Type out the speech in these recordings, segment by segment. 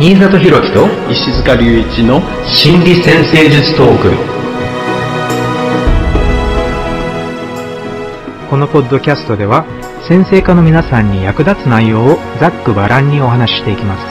新里博樹と石塚隆一の心理先生術トーク。このポッドキャストでは先生科の皆さんに役立つ内容をざっくばらんにお話ししていきます。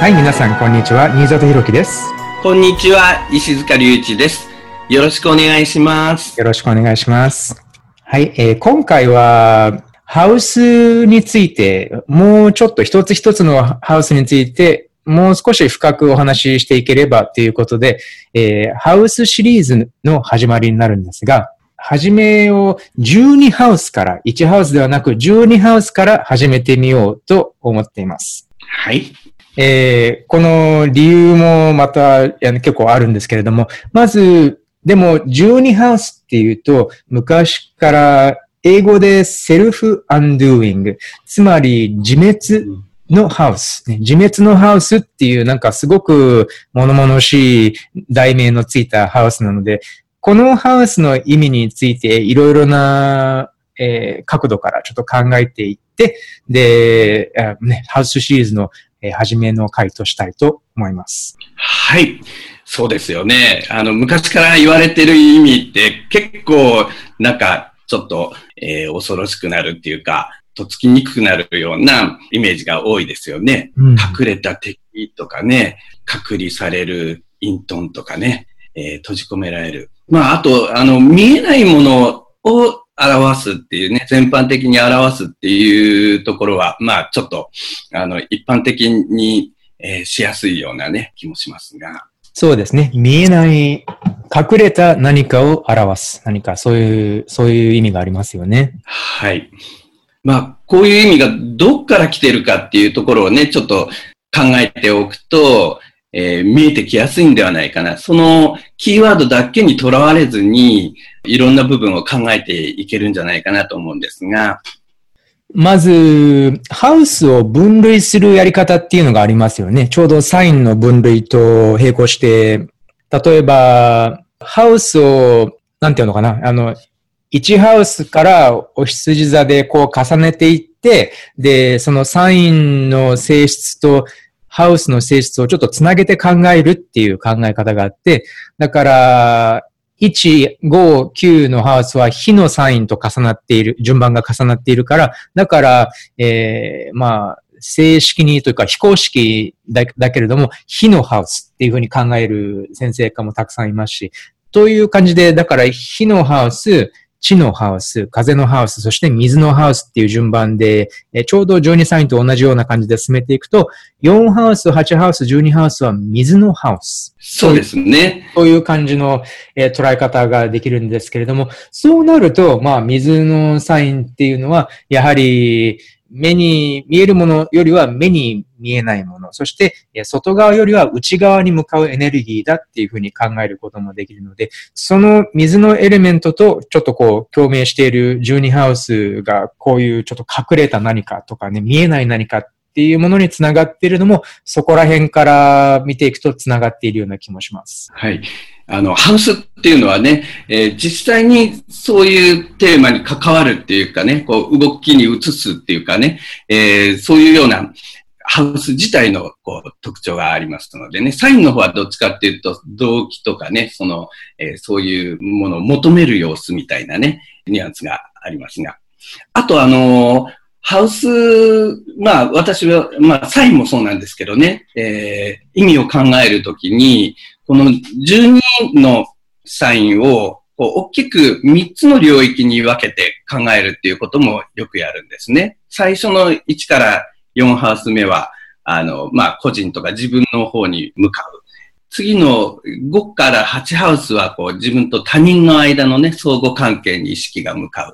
はい皆さんこんにちは。新里博樹ですこんにちは、石塚隆一です。よろしくお願いします。よろしくお願いします。はい、えー今回は、ハウスについて、もうちょっと一つ一つのハウスについて、もう少し深くお話ししていければということで、えーハウスシリーズの始まりになるんですが、始めを12ハウスから、1ハウスではなく12ハウスから始めてみようと思っています。はい。えーこの理由もまた結構あるんですけれども、まず、でも、12ハウスっていうと、昔から英語でセルフアンドゥーイング、つまり自滅のハウス、ね、自滅のハウスっていうなんかすごく物々しい題名のついたハウスなので、このハウスの意味についていろいろな、えー角度からちょっと考えていって、で、ね、ハウスシリーズのえー初めの回としたいと思います。はい。そうですよね。あの、昔から言われてる意味って結構、なんか、ちょっと、えー恐ろしくなるっていうか、とっつきにくくなるようなイメージが多いですよね。うん隠れた敵とかね、隔離される隠遁とかね、えー閉じ込められる。まあ、あと、あの、見えないものを表すっていうね、全般的に表すっていうところは、まあ、ちょっと、あの、一般的に、えーしやすいようなね、気もしますが。そうですね。見えない、隠れた何かを表す。何かそういう、そういう意味がありますよね。はい。まあ、こういう意味がどっから来てるかっていうところをね、ちょっと考えておくと、えー見えてきやすいんではないかな。そのキーワードだけにとらわれずに、いろんな部分を考えていけるんじゃないかなと思うんですが、まず、ハウスを分類するやり方っていうのがありますよね。ちょうどサインの分類と並行して、例えば、ハウスを、なんていうのかな、あの、1ハウスからお羊座でこう重ねていって、で、そのサインの性質とハウスの性質をちょっとつなげて考えるっていう考え方があって、だから、1、5、9のハウスは火のサインと重なっている、順番が重なっているから、だから、えー、まあ、正式にというか非公式だだけれども、火のハウスっていうふうに考える先生家もたくさんいますし、という感じで、だから火のハウス、地のハウス、風のハウス、そして水のハウスっていう順番で、えーちょうど12サインと同じような感じで進めていくと、4ハウス、8ハウス、12ハウスは水のハウス。そうですね。そういう感じの、えー捉え方ができるんですけれども、そうなると、まあ、水のサインっていうのは、やはり、目に見えるものよりは目に見えないもの、そして、外側よりは内側に向かうエネルギーだっていうふうに考えることもできるので、その水のエレメントとちょっとこう共鳴している12ハウスがこういうちょっと隠れた何かとかね、見えない何かっていうものにつながっているのも、そこら辺から見ていくとつながっているような気もします。はい。あの、ハウスっていうのはね、えー実際にそういうテーマに関わるっていうかね、こう、動きに移すっていうかね、えーそういうようなハウス自体のこう特徴がありますのでね、サインの方はどっちかっていうと、動機とかね、その、えーそういうものを求める様子みたいなね、ニュアンスがありますが。あとあのーハウス、まあ私は、まあサインもそうなんですけどね、えー意味を考えるときに、この12のサインをこう大きく3つの領域に分けて考えるっていうこともよくやるんですね。最初の1から4ハウス目は、あの、まあ、個人とか自分の方に向かう。次の5から8ハウスは、こう、自分と他人の間のね、相互関係に意識が向かう。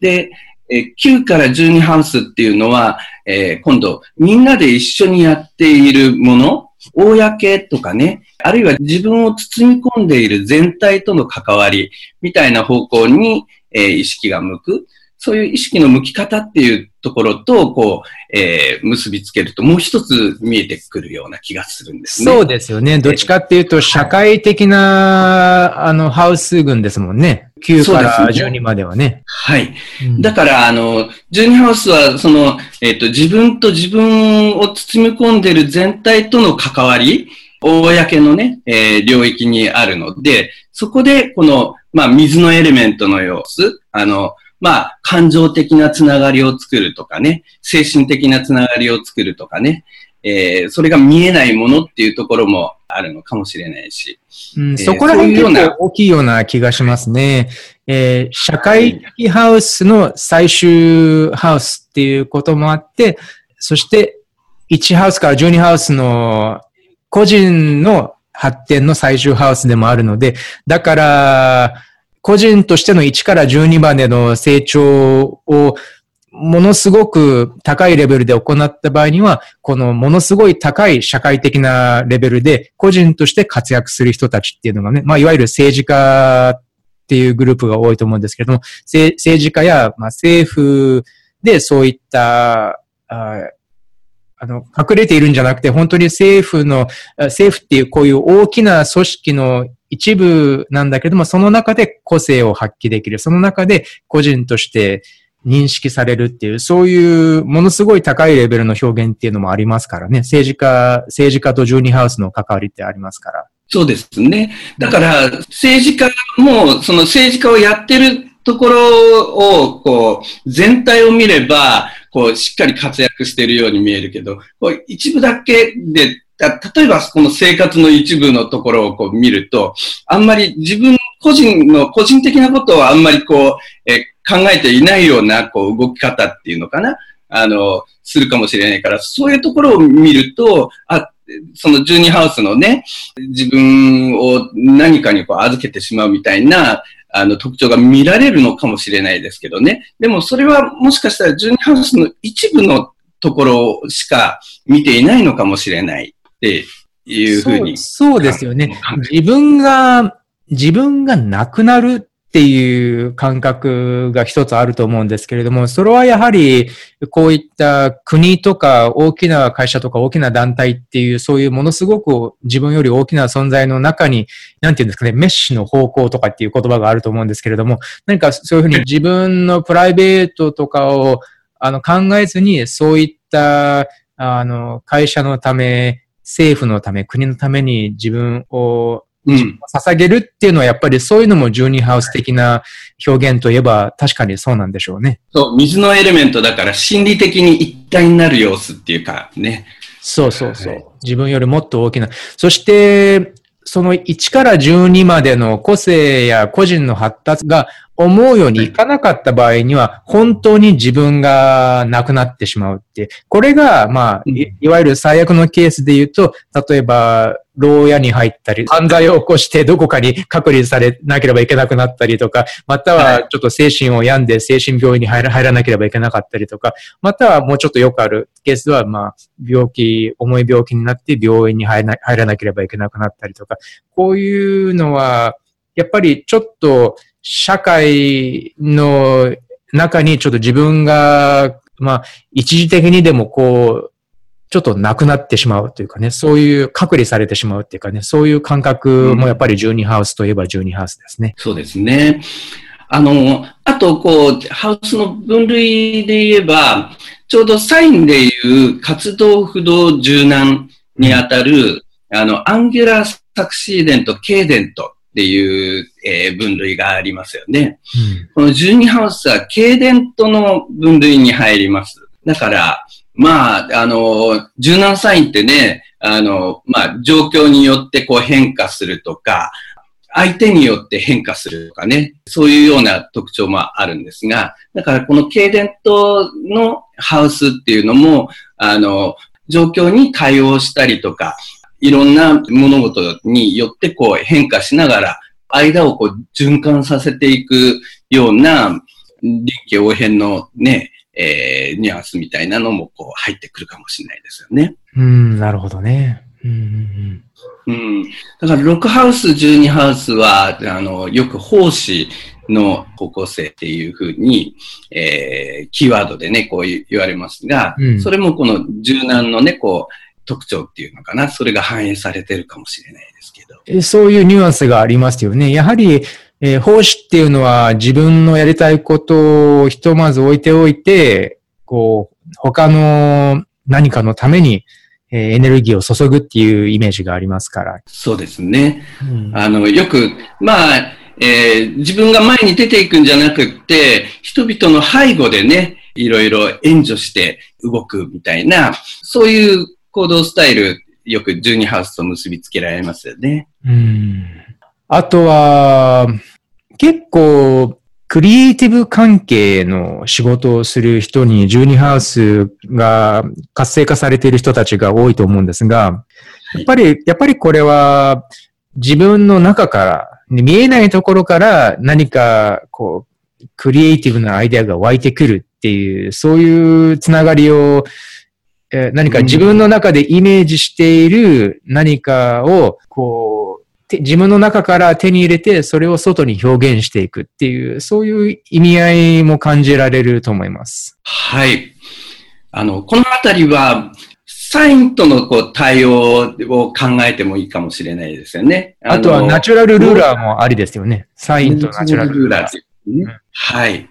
で、えー9から12ハウスっていうのは、えー今度、みんなで一緒にやっているもの、公とかね、あるいは自分を包み込んでいる全体との関わりみたいな方向に、えー意識が向く。そういう意識の向き方っていうところと、こう、えー、結びつけると、もう一つ見えてくるような気がするんですね。そうですよね。どっちかっていうと、社会的な、あの、ハウス群ですもんね。9から12まではね。はい。うん、だから、あの、12ハウスは、その、えっ、ー、と、自分と自分を包み込んでいる全体との関わり、公のね、えー、領域にあるので、そこで、この、まあ、水のエレメントの様子、あの、まあ、感情的なつながりを作るとかね、精神的なつながりを作るとかね、えー、それが見えないものっていうところもあるのかもしれないし。うん、そこら辺結構大きいような気がしますね。えー、社会的ハウスの最終ハウスっていうこともあって、そして1ハウスから12ハウスの個人の発展の最終ハウスでもあるので、だから、個人としての1から12までの成長をものすごく高いレベルで行った場合には、このものすごい高い社会的なレベルで個人として活躍する人たちっていうのがね、まあいわゆる政治家っていうグループが多いと思うんですけれども、政治家や、まあ、政府でそういったああの、隠れているんじゃなくて、本当に政府の、政府っていうこういう大きな組織の一部なんだけども、その中で個性を発揮できる。その中で個人として認識されるっていう、そういうものすごい高いレベルの表現っていうのもありますからね。政治家、政治家と12ハウスの関わりってありますから。そうですね。だから、政治家も、その政治家をやってるところを、こう、全体を見れば、こう、しっかり活躍しているように見えるけど、こう一部だけで、例えばこの生活の一部のところをこう見ると、あんまり自分個人の、個人的なことをあんまりこう、え考えていないようなこう動き方っていうのかな、あの、するかもしれないから、そういうところを見ると、あ、その12ハウスのね、自分を何かにこう預けてしまうみたいな、あの、特徴が見られるのかもしれないですけどね。でもそれはもしかしたら12ハウスの一部のところしか見ていないのかもしれないっていうふうにそうですよね。自分が、自分がなくなるっていう感覚が一つあると思うんですけれども、それはやはりこういった国とか大きな会社とか大きな団体っていうそういうものすごく自分より大きな存在の中に、なんていうんですかね、メッシュの方向とかっていう言葉があると思うんですけれども、何かそういうふうに自分のプライベートとかをあの考えずにそういったあの会社のため、政府のため、国のために自分を、捧げるっていうのはやっぱりそういうのもジュニーハウス的な表現といえば確かにそうなんでしょうね。そう、水のエレメントだから心理的に一体になる様子っていうかね。そうそうそう。はい、自分よりもっと大きな。そして、その1から12までの個性や個人の発達が思うようにい。かなかった場合には、本当に自分がなくなってしまうって。これが、まあ、いわゆる最悪のケースで言うと、例えば、牢屋に入ったり、犯罪を起こしてどこかに隔離されなければいけなくなったりとか、またはちょっと精神を病んで精神病院に入ら入らなければいけなかったりとか、またはもうちょっとよくあるケースは、まあ、病気、重い病気になって病院に入ら入らなければいけなくなったりとか、こういうのは、やっぱりちょっと社会の中にちょっと自分が、まあ、一時的にでもこう、ちょっとなくなってしまうというかね、そういう隔離されてしまうっていうかね、そういう感覚もやっぱり12ハウスといえば12ハウスですね。そうですね。あの、あと、こう、ハウスの分類で言えば、ちょうどサインでいう活動不動柔軟にあたる、あの、 angular succedent、cadent っていう、えー、分類がありますよね。うん、この12ハウスは、 cadent の分類に入ります。だから、まあ、あの、柔軟サインってね、あの、まあ、状況によってこう変化するとか、相手によって変化するとかね、そういうような特徴もあるんですが、だからこの軽電灯のハウスっていうのも、あの、状況に対応したりとか、いろんな物事によってこう変化しながら、間をこう循環させていくような臨機応変のね、えー、ニュアンスみたいなのもこう入ってくるかもしれないですよね。うん、なるほどね。うん、うん、うん。だから、6ハウス、12ハウスは、あの、よく奉仕の方向性っていうふうに、えー、キーワードでね、こう言われますが、うん、それもこの柔軟のね、こう、特徴っていうのかな、それが反映されてるかもしれないですけど。そういうニュアンスがありますよね。やはり、えー、奉仕っていうのは自分のやりたいことをひとまず置いておいて、こう、他の何かのために、えー、エネルギーを注ぐっていうイメージがありますから。そうですね。うん、あの、よく、まあ、えー、自分が前に出ていくんじゃなくって、人々の背後でね、いろいろ援助して動くみたいな、そういう行動スタイル、よく12ハウスと結びつけられますよね。うん。あとは、結構、クリエイティブ関係の仕事をする人に12ハウスが活性化されている人たちが多いと思うんですが、やっぱり、やっぱりこれは自分の中から、見えないところから何かこう、クリエイティブなアイデアが湧いてくるっていう、そういうつながりを、え何か自分の中でイメージしている何かを、こう、自分の中から手に入れて、それを外に表現していくっていう、そういう意味合いも感じられると思います。はい。あの、このあたりは、サインとのこう対応を考えてもいいかもしれないですよね。あとはナチュラルルーラーもありですよね。サインとナチュラルルーラー。ねうん、はい。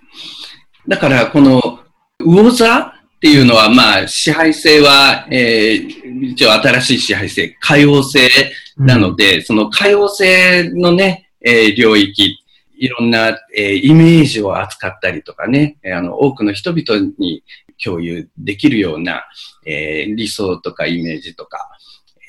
だから、この、魚座っていうのは、まあ、支配性は、えー、一応新しい支配性、可用性なので、うん、その可用性のね、えー、領域、いろんな、えー、イメージを扱ったりとかね、あの、多くの人々に共有できるような、えー、理想とかイメージとか、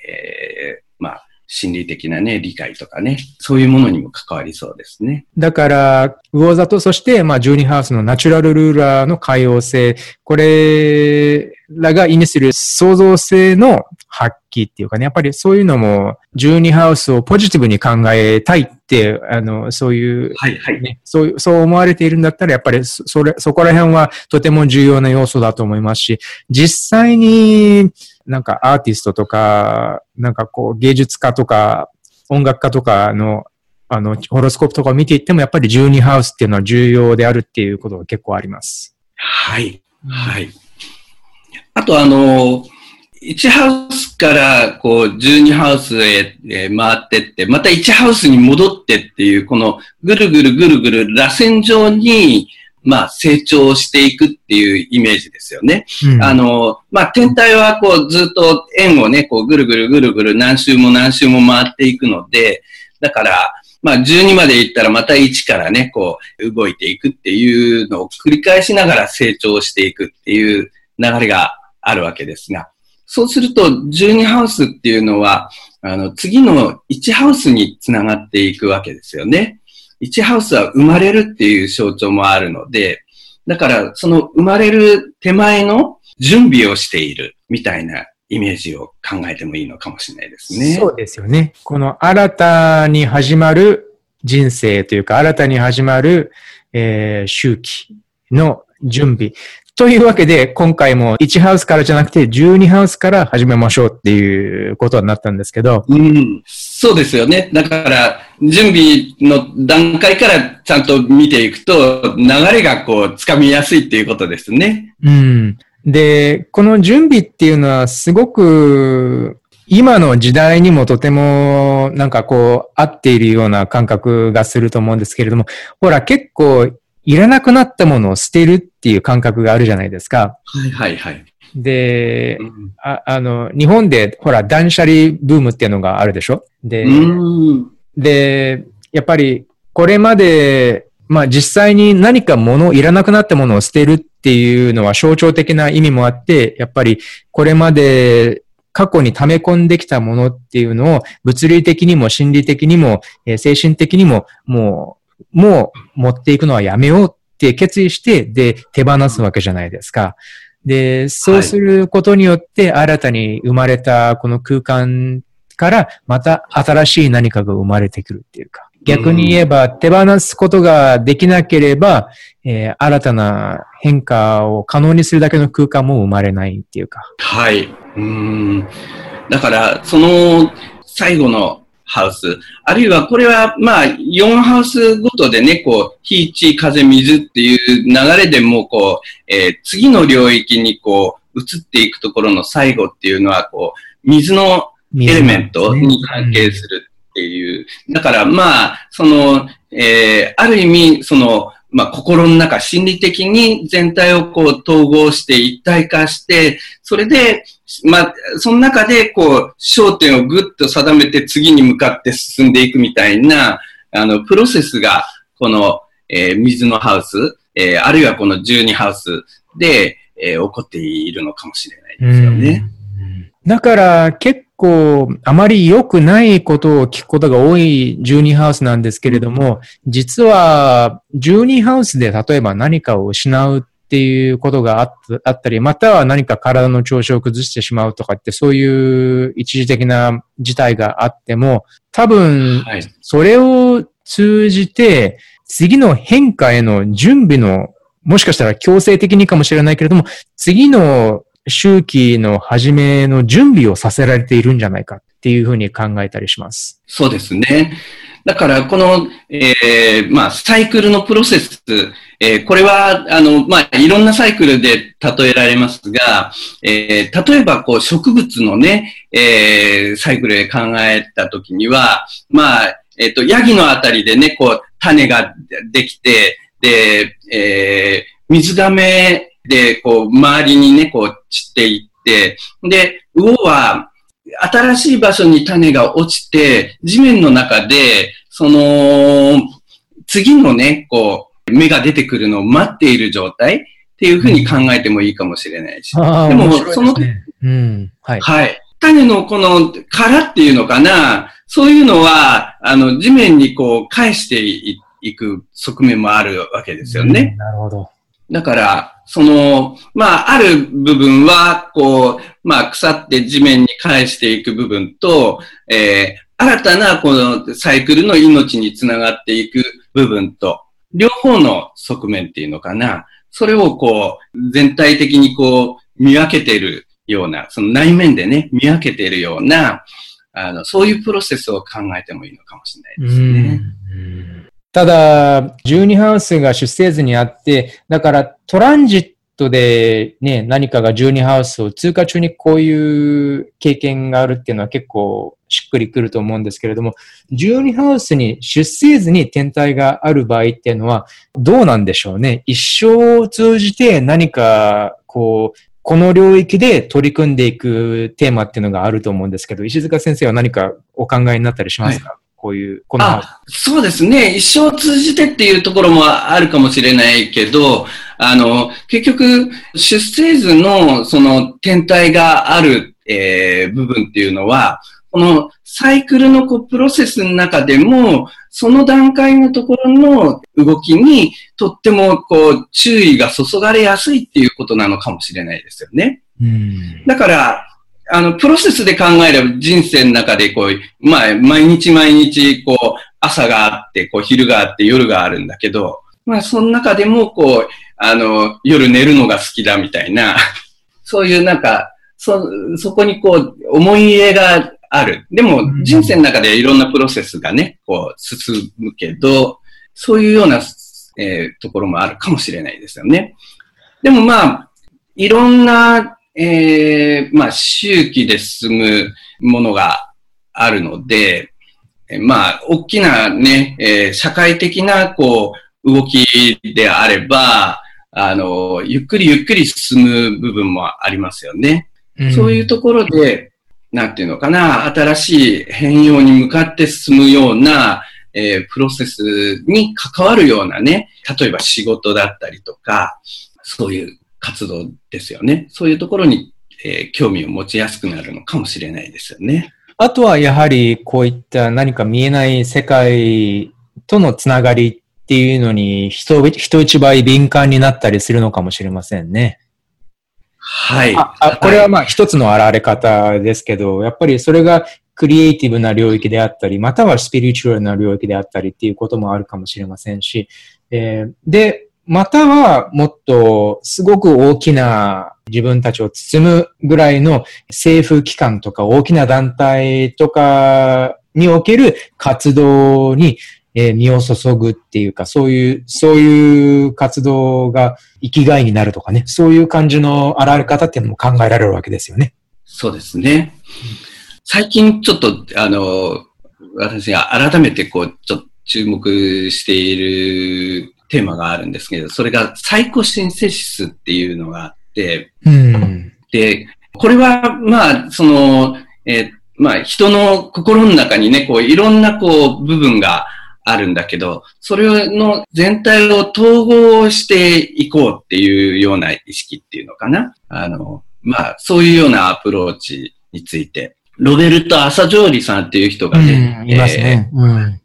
えー、まあ、心理的なね、理解とかね、そういうものにも関わりそうですね。だから、魚座とそして、まあ、12ハウスのナチュラルルーラーの海洋性、これらが意味する創造性の発揮っていうかね、やっぱりそういうのも、12ハウスをポジティブに考えたいって、あの、そういう、ね、はいはい。そう、そう思われているんだったら、やっぱりそれ、そこら辺はとても重要な要素だと思いますし、実際に、なんかアーティストとか、なんかこう芸術家とか音楽家とかのあの、ホロスコープとかを見ていっても、やっぱり12ハウスっていうのは重要であるっていうことが結構あります。はい。はい。あと、あの、1ハウスから、こう、12ハウスへ回ってって、また1ハウスに戻ってっていう、この、ぐるぐるぐるぐる螺旋状に、まあ、成長していくっていうイメージですよね。うん、あの、まあ、天体はこう、ずっと円をね、こう、ぐるぐるぐるぐる何周も何周も回っていくので、だから、まあ、12まで行ったらまた1からね、こう、動いていくっていうのを繰り返しながら成長していくっていう流れがあるわけですが、そうすると、12ハウスっていうのは、あの、次の1ハウスにつながっていくわけですよね。1ハウスは生まれるっていう象徴もあるので、だからその生まれる手前の準備をしているみたいなイメージを考えてもいいのかもしれないですね。そうですよね。この新たに始まる人生というか、新たに始まる、えー、周期の準備。というわけで、今回も1ハウスからじゃなくて12ハウスから始めましょうっていうことになったんですけど。うん。そうですよね。だから、準備の段階からちゃんと見ていくと、流れがこう、つかみやすいっていうことですね。うん。で、この準備っていうのはすごく今の時代にもとてもなんかこう合っているような感覚がすると思うんですけれども、ほら結構いらなくなったものを捨てるっていう感覚があるじゃないですか。はいはいはい。で、うん、ああの、日本でほら断捨離ブームっていうのがあるでしょ？で、で、やっぱりこれまで、まあ実際に何か物、いらなくなったものを捨てるっていうのは象徴的な意味もあって、やっぱりこれまで過去に溜め込んできたものっていうのを物理的にも心理的にも、え精神的にももうもう持っていくのはやめようって決意して、で、手放すわけじゃないですか。で、そうすることによって、新たに生まれたこの空間からまた新しい何かが生まれてくるっていうか。逆に言えば、手放すことができなければ、えー、新たな変化を可能にするだけの空間も生まれないっていうか。はい。うん。だから、その最後のハウス。あるいは、これは、まあ、4ハウスごとでね、こう、火、地、風、水っていう流れでも、こう、えー、次の領域にこう、移っていくところの最後っていうのは、こう、水のエレメントに関係するっていう。だからまあ、その、えー、ある意味、その、まあ、心の中、心理的に全体をこう統合して一体化して、それで、まあ、その中でこう、焦点をぐっと定めて次に向かって進んでいくみたいな、あの、プロセスが、この、えー、水のハウス、えー、あるいはこの12ハウスで、えー、起こっているのかもしれないですよね。だから結構あまり良くないことを聞くことが多い12ハウスなんですけれども、実は12ハウスで例えば何かを失うっていうことがあったり、または何か体の調子を崩してしまうとかって、そういう一時的な事態があっても、多分、それを通じて、次の変化への準備の、もしかしたら強制的にかもしれないけれども、次の周期の始めの準備をさせられているんじゃないかっていうふうに考えたりします。そうですね。だから、この、えー、まあ、サイクルのプロセス、えー、これは、あの、まあ、いろんなサイクルで例えられますが、えー、例えば、こう、植物のね、えー、サイクルで考えたときには、まあ、えっ、ー、と、ヤギのあたりでね、こう、種ができて、で、えー、水亀で、こう、周りにね、こう、散っていって、で、魚は、新しい場所に種が落ちて、地面の中で、その、次のね、こう、芽が出てくるのを待っている状態っていうふうに考えてもいいかもしれないし。でも、その、うん、はい。はい。種のこの殻っていうのかな、そういうのは、あの、地面にこう、返していく側面もあるわけですよね。うん、なるほど。だから、その、まあ、ある部分は、こう、まあ、腐って地面に返していく部分と、えー、新たなこのサイクルの命につながっていく部分と、両方の側面っていうのかな。それをこう、全体的にこう、見分けてるような、その内面でね、見分けてるような、あの、そういうプロセスを考えてもいいのかもしれないですね。ただ、12ハウスが出生図にあって、だからトランジットでね、何かが12ハウスを通過中にこういう経験があるっていうのは結構しっくりくると思うんですけれども、12ハウスに出生図に天体がある場合っていうのはどうなんでしょうね？一生を通じて何かこう、この領域で取り組んでいくテーマっていうのがあると思うんですけど、石塚先生は何かお考えになったりしますか、はいこういう、このあ、そうですね。一生通じてっていうところもあるかもしれないけど、あの、結局、出生図のその天体がある、えー、部分っていうのは、このサイクルのこうプロセスの中でも、その段階のところの動きにとってもこう注意が注がれやすいっていうことなのかもしれないですよね。だから、あの、プロセスで考えれば人生の中でこう、まあ、毎日毎日、こう、朝があって、こう、昼があって、夜があるんだけど、まあ、その中でも、こう、あの、夜寝るのが好きだみたいな、そういうなんか、そ、そこにこう、思い入れがある。でも、人生の中でいろんなプロセスがね、こう、進むけど、そういうような、えー、ところもあるかもしれないですよね。でもまあ、いろんなえー、まあ、周期で進むものがあるので、まあ、大きなね、えー、社会的な、こう、動きであれば、あの、ゆっくりゆっくり進む部分もありますよね。うん、そういうところで、なんていうのかな、新しい変容に向かって進むような、えー、プロセスに関わるようなね、例えば仕事だったりとか、そういう活動ですよね。そういうところに、えー、興味を持ちやすくなるのかもしれないですよね。あとはやはりこういった何か見えない世界とのつながりっていうのに人人一倍敏感になったりするのかもしれませんね。はい。あこれはまあ一つの現れ方ですけど、やっぱりそれがクリエイティブな領域であったり、またはスピリチュアルな領域であったりっていうこともあるかもしれませんし、えー、で、またはもっとすごく大きな自分たちを包むぐらいの政府機関とか大きな団体とかにおける活動に、身を注ぐっていうか、そういう、そういう活動が生きがいになるとかね、そういう感じの現れ方っていうのも考えられるわけですよね。そうですね。最近ちょっと、あの、私が改めてこう、ちょっと注目しているテーマがあるんですけど、それがサイコシンセシスっていうのがあって、うん。で、これは、まあ、その、えーまあ、人の心の中にね、こう、いろんな、こう、部分があるんだけど、それの全体を統合していこうっていうような意識っていうのかな。あの、まあ、そういうようなアプローチについて、ロベルト・アサジョーリさんっていう人がね、うんいますね。うん。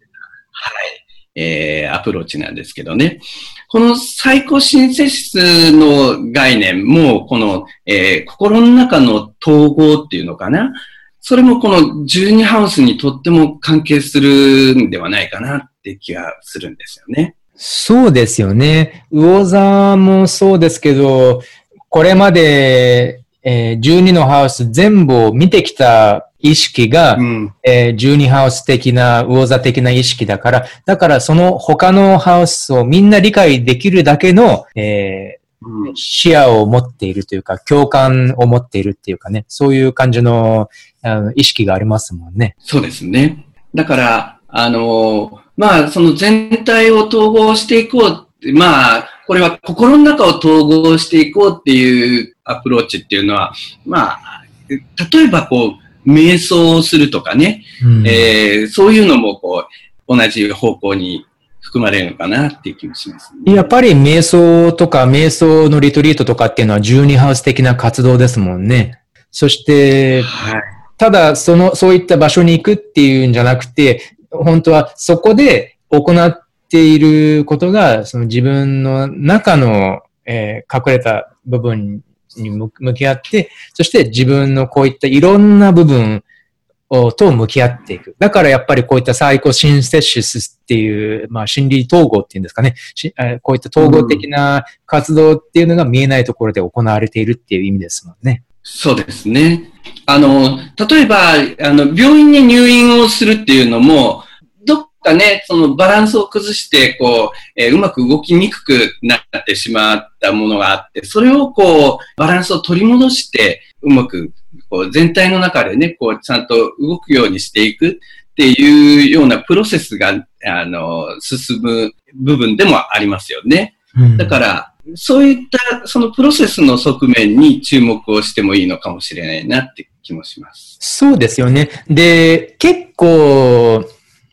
えー、アプローチなんですけどね。このサイコシンセシスの概念も、この、えー心の中の統合っていうのかな。それもこの12ハウスにとっても関係するんではないかなって気がするんですよね。そうですよね。魚座もそうですけど、これまで、えー12のハウス全部を見てきた意識が、うん。えー12ハウス的な、魚座的な意識だから、だからその他のハウスをみんな理解できるだけの、えーうん視野を持っているというか、共感を持っているっていうかね、そういう感じのあの意識がありますもんね。そうですね。だから、あの、まあ、その全体を統合していこうって、まあ、これは心の中を統合していこうっていうアプローチっていうのは、まあ、例えばこう、瞑想をするとかね、うんえーそういうのもこう、同じ方向に含まれるのかなっていう気もします、ね。やっぱり瞑想とか瞑想のリトリートとかっていうのは12ハウス的な活動ですもんね。そして、はい。ただその、そういった場所に行くっていうんじゃなくて、本当はそこで行っていることが、その自分の中の、えー隠れた部分に向き合って、そして自分のこういったいろんな部分と向き合っていく。だからやっぱりこういったサイコシンセシスっていう、まあ心理統合っていうんですかね。こういった統合的な活動っていうのが見えないところで行われているっていう意味ですもんね。そうですね。あの、例えば、あの、病院に入院をするっていうのも、かね、そのバランスを崩して、こう、えーうまく動きにくくなってしまったものがあって、それをこう、バランスを取り戻して、うまく、こう、全体の中でね、こう、ちゃんと動くようにしていくっていうようなプロセスが、あの、進む部分でもありますよね。だから、そういったそのプロセスの側面に注目をしてもいいのかもしれないなって気もします。そうですよね。で、結構、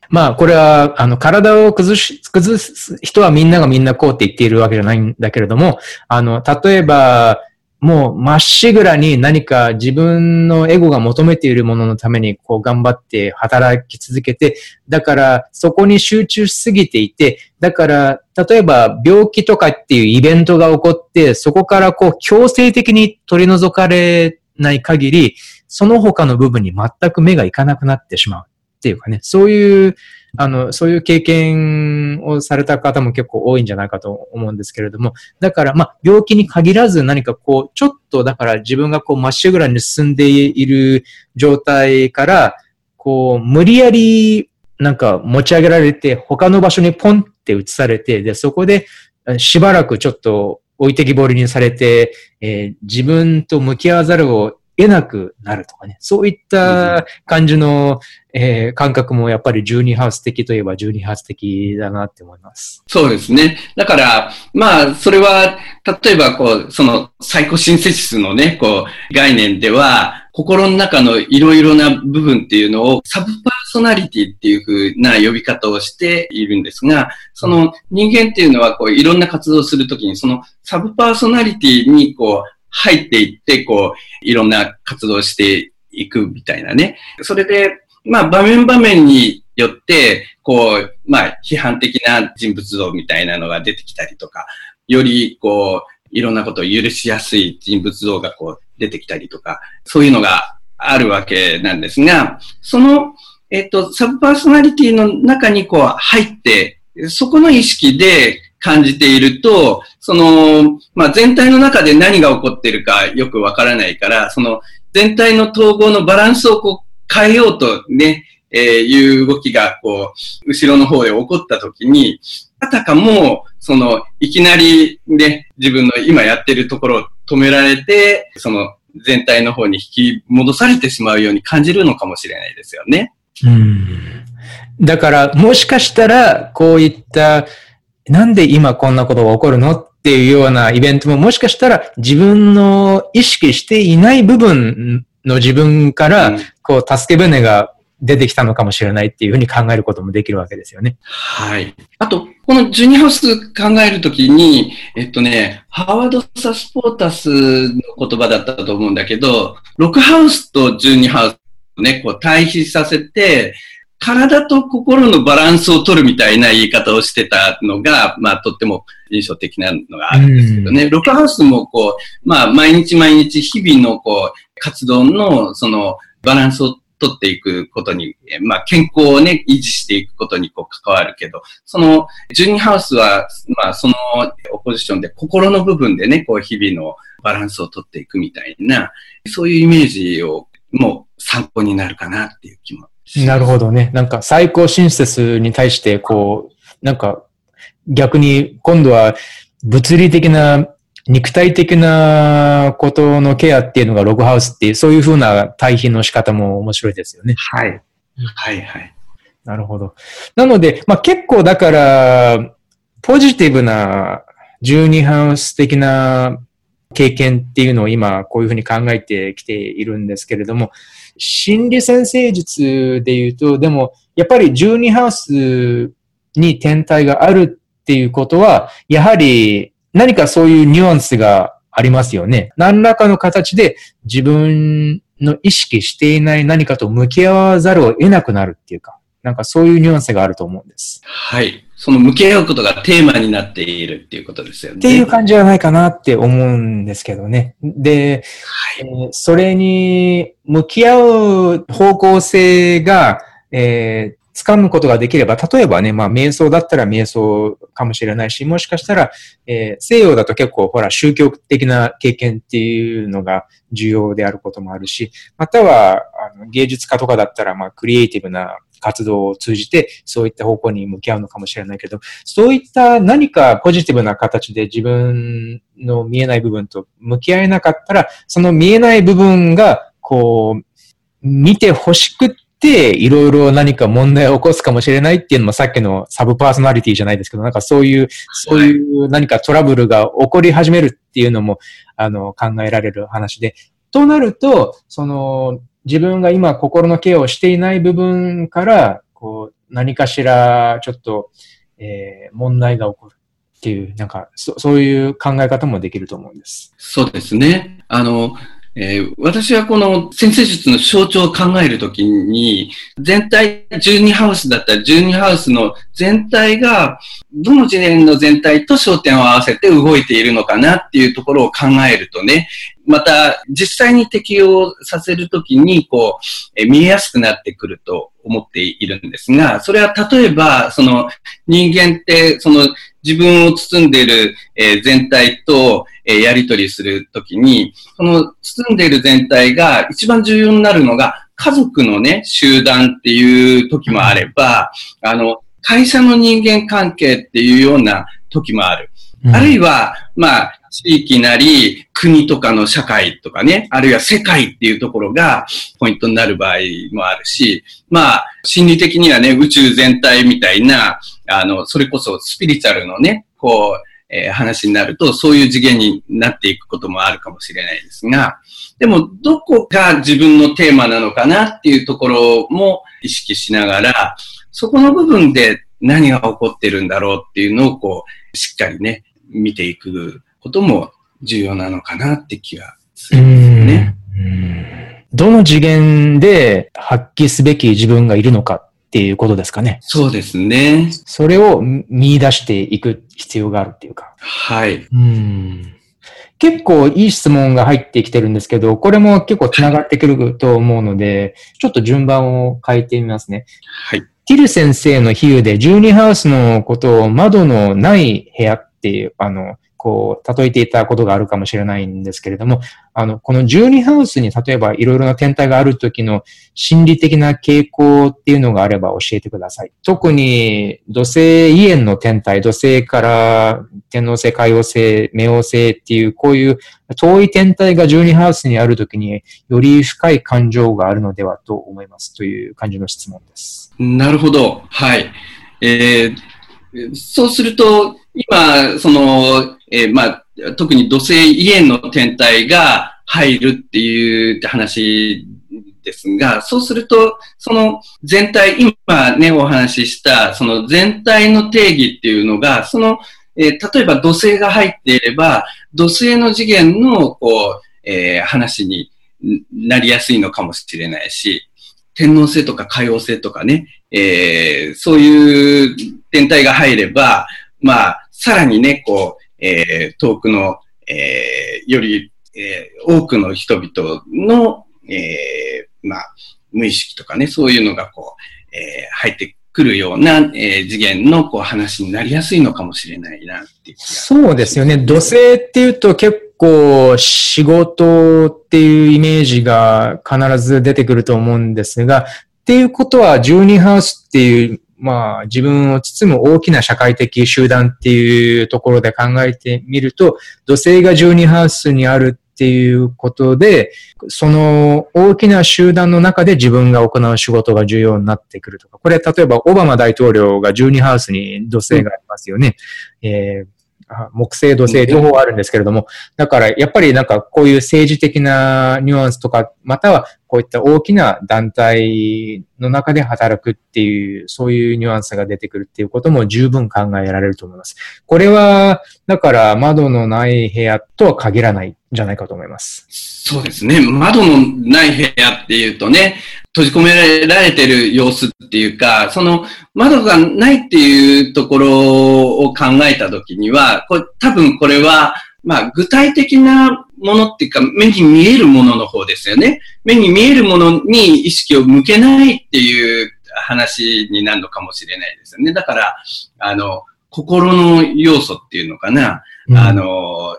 まあ、これは、あの、体を崩し、崩す人はみんながみんなこうって言っているわけじゃないんだけれども、あの、例えば、もう、まっしぐらに何か自分のエゴが求めているもののために、こう、頑張って働き続けて、だから、そこに集中しすぎていて、だから、例えば、病気とかっていうイベントが起こって、そこからこう、強制的に取り除かれない限り、その他の部分に全く目がいかなくなってしまう。っていうかね、そういう、あの、そういう経験をされた方も結構多いんじゃないかと思うんですけれども、だから、まあ、病気に限らず何かこう、ちょっとだから自分がこう、まっしぐらに進んでいる状態から、こう、無理やり、なんか持ち上げられて、他の場所にポンって移されて、で、そこで、しばらくちょっと置いてきぼりにされて、えー自分と向き合わざるを得なくなるとかね。そういった感じの、えー感覚もやっぱり12ハウス的といえば12ハウス的だなって思います。そうですね。だから、まあ、それは、例えば、こう、その、サイコシンセシスのね、こう、概念では、心の中のいろいろな部分っていうのを、サブパーソナリティっていうふうな呼び方をしているんですが、その人間っていうのは、こう、いろんな活動をするときに、そのサブパーソナリティに、こう、入っていって、こう、いろんな活動していくみたいなね。それで、まあ、場面場面によって、こう、まあ、批判的な人物像みたいなのが出てきたりとか、より、こう、いろんなことを許しやすい人物像がこう出てきたりとか、そういうのがあるわけなんですが、その、えっと、サブパーソナリティの中にこう入って、そこの意識で感じていると、その、まあ、全体の中で何が起こってるかよくわからないから、その全体の統合のバランスをこう変えようとね、えー、いう動きが、こう、後ろの方で起こった時に、あたかも、その、いきなりね、自分の今やってるところを止められて、その、全体の方に引き戻されてしまうように感じるのかもしれないですよね。うん。だから、もしかしたら、こういった、なんで今こんなことが起こるのっていうようなイベントももしかしたら自分の意識していない部分の自分から、こう、助け舟が出てきたのかもしれないっていうふうに考えることもできるわけですよね。はい。あと、このジュニハウス考えるときに、えっとね、ハワード・サスポータスの言葉だったと思うんだけど、ロックハウスとジュニハウスをね、こう対比させて、体と心のバランスを取るみたいな言い方をしてたのが、まあ、とっても印象的なのがあるんですけどね。ロックハウスもこう、まあ、毎日毎日日々のこう、活動のそのバランスを取っていくことに、まあ、健康をね、維持していくことにこう関わるけど、その、ジュニーハウスは、まあ、そのオポジションで心の部分でね、こう、日々のバランスを取っていくみたいな、そういうイメージを、もう参考になるかなっていう気もなるほどね。なんか最高シンセスに対して、こう、なんか逆に今度は物理的な、肉体的なことのケアっていうのがログハウスっていう、そういうふうな対比の仕方も面白いですよね。はい。はいはい。なるほど。なので、まあ結構だから、ポジティブな12ハウス的な経験っていうのを今こういうふうに考えてきているんですけれども、心理先生術で言うと、でも、やっぱり12ハウスに天体があるっていうことは、やはり何かそういうニュアンスがありますよね。何らかの形で自分の意識していない何かと向き合わざるを得なくなるっていうか、なんかそういうニュアンスがあると思うんです。はい。その向き合うことがテーマになっているっていうことですよね。っていう感じじゃないかなって思うんですけどね。で、はいえー、それに向き合う方向性が、えー、掴むことができれば、例えばね、まあ、瞑想だったら瞑想かもしれないし、もしかしたら、えー、西洋だと結構、ほら、宗教的な経験っていうのが重要であることもあるし、または、あの芸術家とかだったら、まあ、クリエイティブな活動を通じて、そういった方向に向き合うのかもしれないけど、そういった何かポジティブな形で自分の見えない部分と向き合えなかったら、その見えない部分が、こう、見て欲しくって、いろいろ何か問題を起こすかもしれないっていうのもさっきのサブパーソナリティじゃないですけど、なんかそういう、そういう何かトラブルが起こり始めるっていうのも、あの、考えられる話で。となると、その、自分が今心のケアをしていない部分から、こう、何かしらちょっと、えー、問題が起こるっていう、なんかそ、そういう考え方もできると思うんです。そうですね。あの、えー、私はこの先生術の象徴を考えるときに、全体、12ハウスだったら12ハウスの全体が、どの次元の全体と焦点を合わせて動いているのかなっていうところを考えるとね、また実際に適用させるときに、こう、えー、見えやすくなってくると思っているんですが、それは例えば、その人間って、その自分を包んでいる、えー、全体と、えー、やり取りするときに、その包んでいる全体が一番重要になるのが、家族のね、集団っていう時もあれば、あの、会社の人間関係っていうような時もある。うん、あるいは、まあ、地域なり、国とかの社会とかね、あるいは世界っていうところがポイントになる場合もあるし、まあ、心理的にはね、宇宙全体みたいな、あの、それこそスピリチュアルのね、こう、えー、話になると、そういう次元になっていくこともあるかもしれないですが、でも、どこが自分のテーマなのかなっていうところも意識しながら、そこの部分で何が起こってるんだろうっていうのを、こう、しっかりね、見ていくことも重要なのかなって気がするんですね。どの次元で発揮すべき自分がいるのかっていうことですかね。そうですね。それを見出していく必要があるっていうか。はい。うん結構いい質問が入ってきてるんですけど、これも結構繋がってくると思うので、ちょっと順番を変えてみますね。はい。ティル先生の比喩で12ハウスのことを窓のない部屋っていう、あの、こう、例えていたことがあるかもしれないんですけれども、あの、この12ハウスに例えばいろいろな天体がある時の心理的な傾向っていうのがあれば教えてください。特に土星イエンの天体、土星から天王星、海王星、冥王星っていう、こういう遠い天体が12ハウスにある時により深い感情があるのではと思いますという感じの質問です。なるほど。はい。えー、そうすると、今、その、えー、まあ、特に土星イエンの天体が入るっていう話ですが、そうすると、その全体、今ね、お話しした、その全体の定義っていうのが、その、えー、例えば土星が入っていれば、土星の次元の、こう、えー、話になりやすいのかもしれないし、天皇星とか海王星とかね、えー、そういう天体が入れば、まあ、さらにね、こう、えー、遠くの、えー、より、えー、多くの人々の、えー、まあ、無意識とかね、そういうのがこう、えー、入ってくるような、えー、次元のこう話になりやすいのかもしれないなっていう。そうですよね。土星っていうと結構仕事っていうイメージが必ず出てくると思うんですが、っていうことは12ハウスっていうまあ、自分を包む大きな社会的集団っていうところで考えてみると、土星が12ハウスにあるっていうことで、その大きな集団の中で自分が行う仕事が重要になってくるとか、これ例えばオバマ大統領が12ハウスに土星がありますよね。うん、えー木星、土星、両方あるんですけれども、だからやっぱりなんかこういう政治的なニュアンスとか、またはこういった大きな団体の中で働くっていう、そういうニュアンスが出てくるっていうことも十分考えられると思います。これは、だから窓のない部屋とは限らないんじゃないかと思います。そうですね。窓のない部屋っていうとね、閉じ込められてる様子っていうか、その窓がないっていうところを考えたときには、これ多分これは、まあ具体的なものっていうか、目に見えるものの方ですよね。目に見えるものに意識を向けないっていう話になるのかもしれないですよね。だから、あの、心の要素っていうのかな。うん、あの、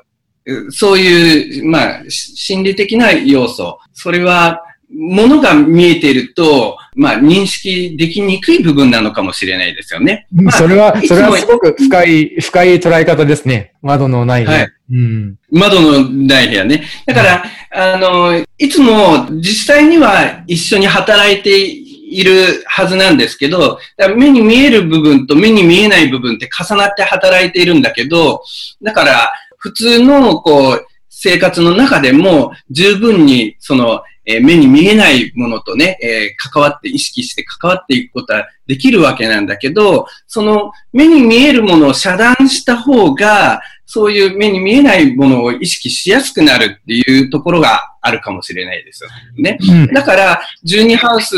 そういう、まあ、心理的な要素。それは、ものが見えていると、まあ、認識できにくい部分なのかもしれないですよね。まあ、それは、それはすごく深い、深い捉え方ですね。窓のない部屋。はい、うん、窓のない部屋ね。だから、あの、いつも実際には一緒に働いているはずなんですけど、目に見える部分と目に見えない部分って重なって働いているんだけど、だから、普通の、こう、生活の中でも十分に、その、えー、目に見えないものとね、えー、関わって、意識して関わっていくことはできるわけなんだけど、その目に見えるものを遮断した方が、そういう目に見えないものを意識しやすくなるっていうところがあるかもしれないですよね。だから、12ハウス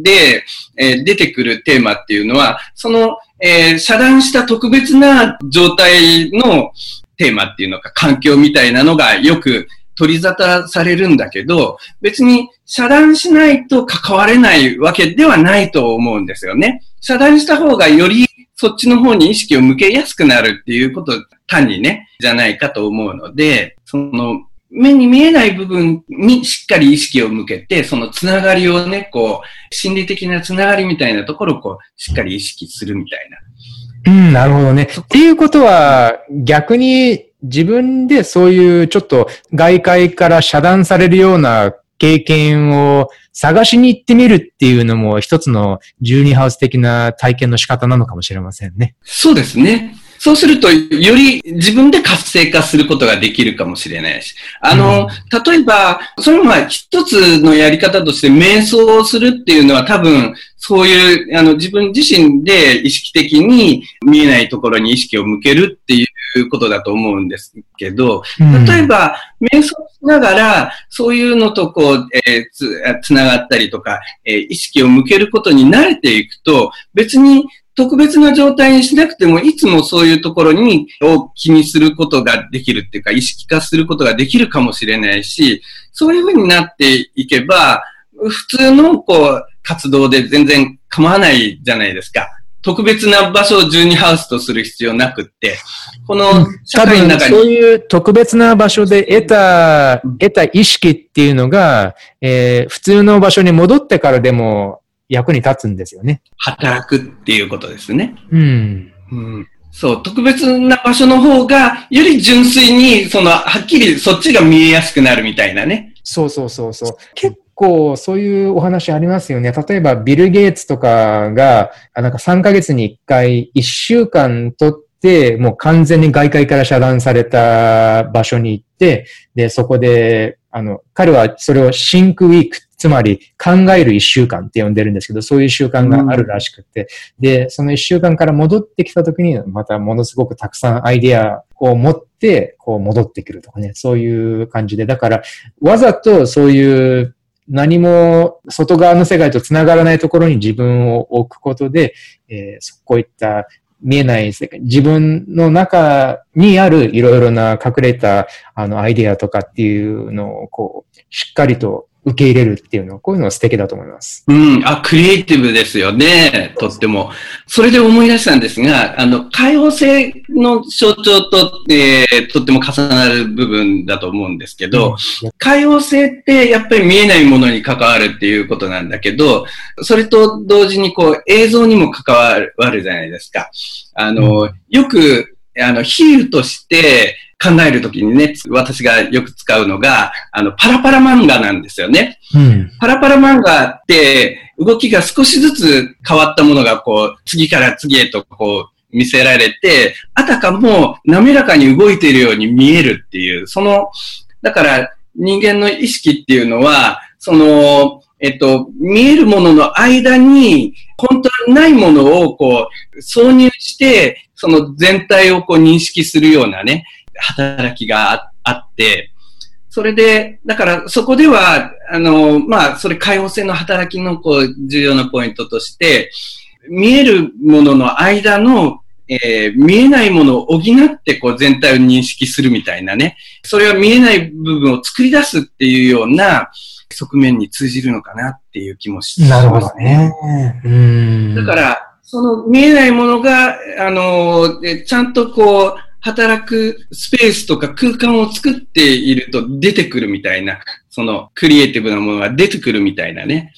で、えー、出てくるテーマっていうのは、その、えー、遮断した特別な状態のテーマっていうのか、環境みたいなのがよく取り沙汰されるんだけど、別に遮断しないと関われないわけではないと思うんですよね。遮断した方がよりそっちの方に意識を向けやすくなるっていうこと単にね、じゃないかと思うので、その目に見えない部分にしっかり意識を向けて、そのつながりをね、こう、心理的なつながりみたいなところをこう、しっかり意識するみたいな。うん、なるほどね。っていうことは、逆に自分でそういうちょっと外界から遮断されるような経験を探しに行ってみるっていうのも一つの12ハウス的な体験の仕方なのかもしれませんね。そうですね。そうすると、より自分で活性化することができるかもしれないし。あの、うん、例えば、それも一つのやり方として瞑想をするっていうのは多分、そういう、あの、自分自身で意識的に見えないところに意識を向けるっていうことだと思うんですけど、例えば、瞑想しながら、そういうのとこう、えー、つ、つながったりとか、えー、意識を向けることに慣れていくと、別に特別な状態にしなくても、いつもそういうところに、を気にすることができるっていうか、意識化することができるかもしれないし、そういうふうになっていけば、普通の、こう、活動で全然構わないじゃないですか。特別な場所を12ハウスとする必要なくって、この社会の中に。そういう特別な場所で得た、得た意識っていうのが、えー、普通の場所に戻ってからでも役に立つんですよね。働くっていうことですね。うん。うん。そう、特別な場所の方が、より純粋に、その、はっきりそっちが見えやすくなるみたいなね。そうそうそうそう。結構そういうお話ありますよね。例えばビル・ゲイツとかが、なんか3ヶ月に1回1週間とって、もう完全に外界から遮断された場所に行って、で、そこで、あの、彼はそれをシンクウィーク、つまり考える一週間って呼んでるんですけど、そういう習慣があるらしくて、うん、で、その一週間から戻ってきた時に、またものすごくたくさんアイディアを持って、こう戻ってくるとかね、そういう感じで、だから、わざとそういう何も外側の世界と繋がらないところに自分を置くことで、えー、こういった見えない世界、自分の中にあるいろいろな隠れたあのアイデアとかっていうのをこう、しっかりと受け入れるっていうのは、こういうのは素敵だと思います。うん。あ、クリエイティブですよね。とっても。それで思い出したんですが、あの、開放性の象徴と、えー、とっても重なる部分だと思うんですけど、うん、開放性ってやっぱり見えないものに関わるっていうことなんだけど、それと同時にこう映像にも関わるじゃないですか。あの、うん、よく、あの、比喩として、考えるときにね、私がよく使うのが、あの、パラパラ漫画なんですよね。うん、パラパラ漫画って、動きが少しずつ変わったものが、こう、次から次へと、こう、見せられて、あたかも滑らかに動いているように見えるっていう、その、だから人間の意識っていうのは、その、えっと、見えるものの間に、本当にないものをこう、挿入して、その全体をこう認識するようなね、働きがあって、それで、だからそこでは、あの、まあ、それ開放性の働きのこう、重要なポイントとして、見えるものの間の、えー、見えないものを補ってこう全体を認識するみたいなね。それは見えない部分を作り出すっていうような側面に通じるのかなっていう気もします、ね。なるほどね。うん。だから、その見えないものが、あの、ちゃんとこう、働くスペースとか空間を作っていると出てくるみたいな、そのクリエイティブなものが出てくるみたいなね。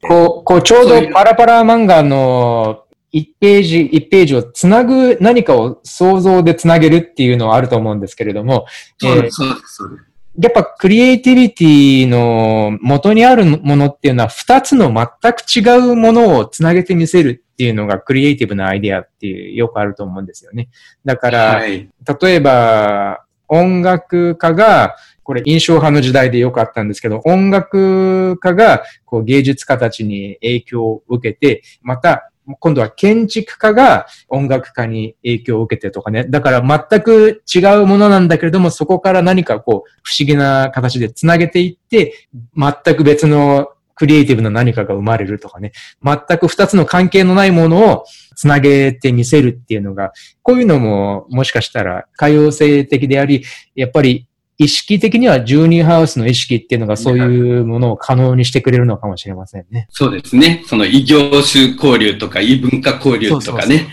こう、こうちょうどパラパラ漫画の1ページ、1ページをつなぐ何かを想像でつなげるっていうのはあると思うんですけれども、そうです、そうです、そうです。やっぱクリエイティビティの元にあるものっていうのは二つの全く違うものをつなげてみせるっていうのがクリエイティブなアイデアっていうよくあると思うんですよね。だから、はい、例えば音楽家がこれ印象派の時代でよかったんですけど、音楽家がこう芸術家たちに影響を受けて、また今度は建築家が音楽家に影響を受けてとかね。だから全く違うものなんだけれども、そこから何かこう、不思議な形で繋げていって、全く別のクリエイティブな何かが生まれるとかね。全く二つの関係のないものを繋げてみせるっていうのが、こういうのももしかしたら海洋性的であり、やっぱり意識的にはジューニーハウスの意識っていうのがそういうものを可能にしてくれるのかもしれませんね。そうですね。その異業種交流とか異文化交流とかね。